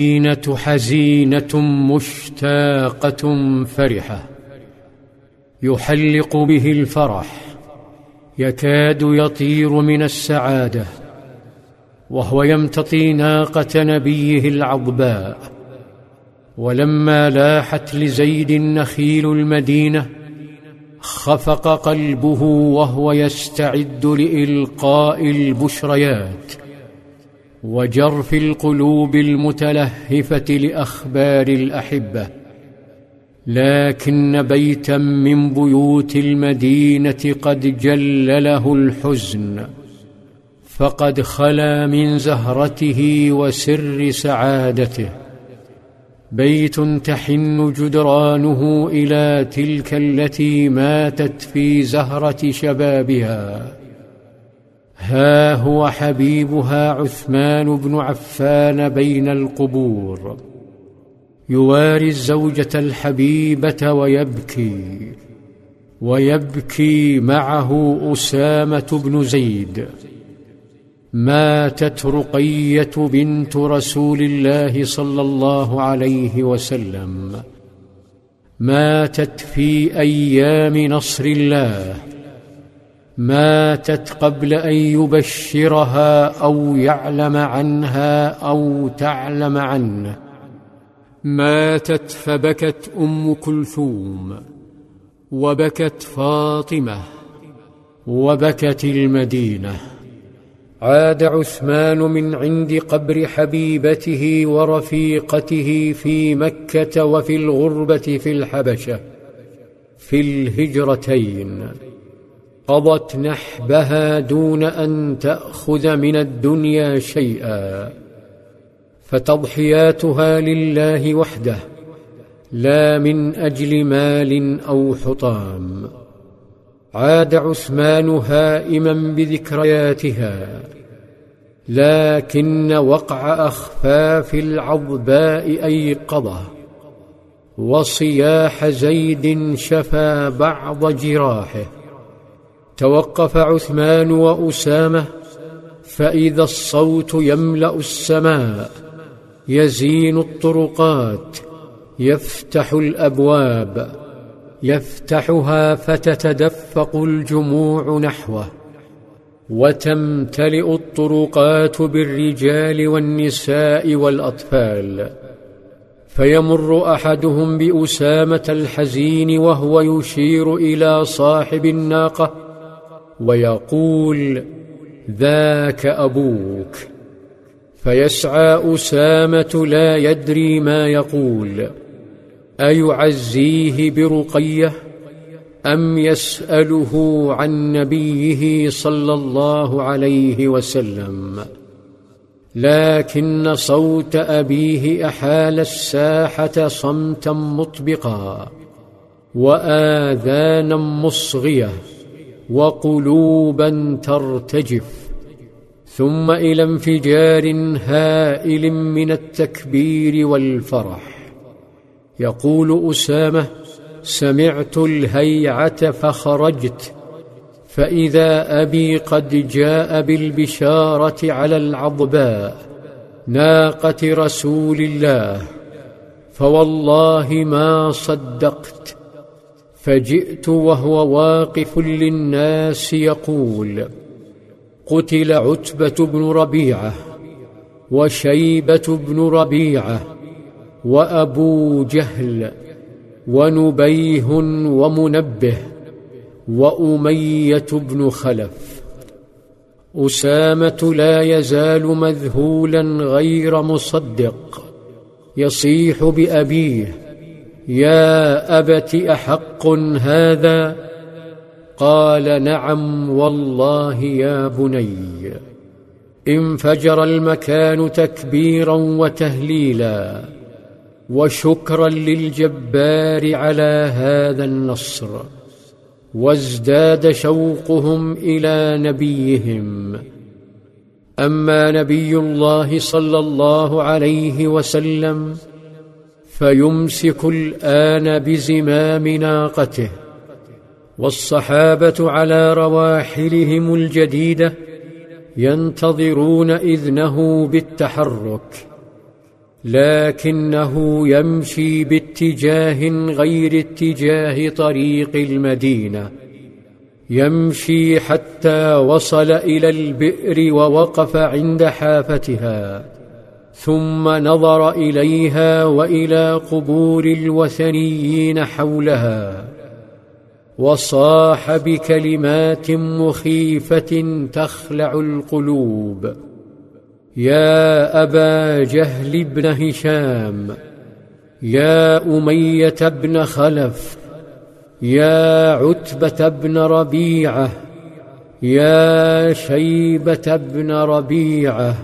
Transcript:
المدينة حزينة مشتاقة فرحة. يحلق به الفرح يكاد يطير من السعادة وهو يمتطي ناقة نبيه العضباء. ولما لاحت لزيد نخيل المدينة خفق قلبه وهو يستعد لإلقاء البشريات. وجرف القلوب المتلهفة لأخبار الأحبة. لكن بيتا من بيوت المدينة قد جلله الحزن فقد خلا من زهرته وسر سعادته. بيت تحن جدرانه إلى تلك التي ماتت في زهرة شبابها. ها هو حبيبها عثمان بن عفان بين القبور. يواري الزوجة الحبيبة ويبكي ويبكي معه أسامة بن زيد. ماتت رقية بنت رسول الله صلى الله عليه وسلم. ماتت في أيام نصر الله. ماتت قبل أن يبشرها أو يعلم عنها أو تعلم عنه. ماتت فبكت أم كلثوم وبكت فاطمة وبكت المدينة. عاد عثمان من عند قبر حبيبته ورفيقته في مكة وفي الغربة في الحبشة في الهجرتين. قضت نحبها دون أن تأخذ من الدنيا شيئا. فتضحياتها لله وحده لا من أجل مال أو حطام. عاد عثمان هائما بذكرياتها لكن وقع اخفاف العضباء ايقظه وصياح زيد شفى بعض جراحه توقف عثمان وأسامة فإذا الصوت يملأ السماء يزين الطرقات يفتح الأبواب يفتحها فتتدفق الجموع نحوه وتمتلئ الطرقات بالرجال والنساء والأطفال. فيمر أحدهم بأسامة الحزين وهو يشير إلى صاحب الناقة ويقول ذاك أبوك. فيسعى أسامة لا يدري ما يقول أيعزيه برقية أم يسأله عن نبيه صلى الله عليه وسلم؟ لكن صوت أبيه أحال الساحة صمتا مطبقا وآذانا مصغية. وقلوبا ترتجف ثم إلى انفجار هائل من التكبير والفرح. يقول أسامة سمعت الهيعة فخرجت فإذا أبي قد جاء بالبشارة على العضباء ناقة رسول الله فوالله ما صدقت. فجئت وهو واقف للناس يقول قتل عتبة بن ربيعة وشيبة بن ربيعة وأبو جهل ونبيه ومنبه وأمية بن خلف. أسامة لا يزال مذهولا غير مصدق يصيح بأبيه يا أبت أحق هذا؟ قال نعم والله يا بني. انفجر المكان تكبيرا وتهليلا وشكرا للجبار على هذا النصر وازداد شوقهم إلى نبيهم. أما نبي الله صلى الله عليه وسلم فيمسك الآن بزمام ناقته والصحابة على رواحلهم الجديدة ينتظرون إذنه بالتحرك لكنه يمشي باتجاه غير اتجاه طريق المدينة يمشي حتى وصل إلى البئر ووقف عند حافتها. ثم نظر إليها وإلى قبور الوثنيين حولها وصاح بكلمات مخيفة تخلع القلوب. يا أبا جهل بن هشام يا أمية بن خلف يا عتبة بن ربيعة يا شيبة بن ربيعة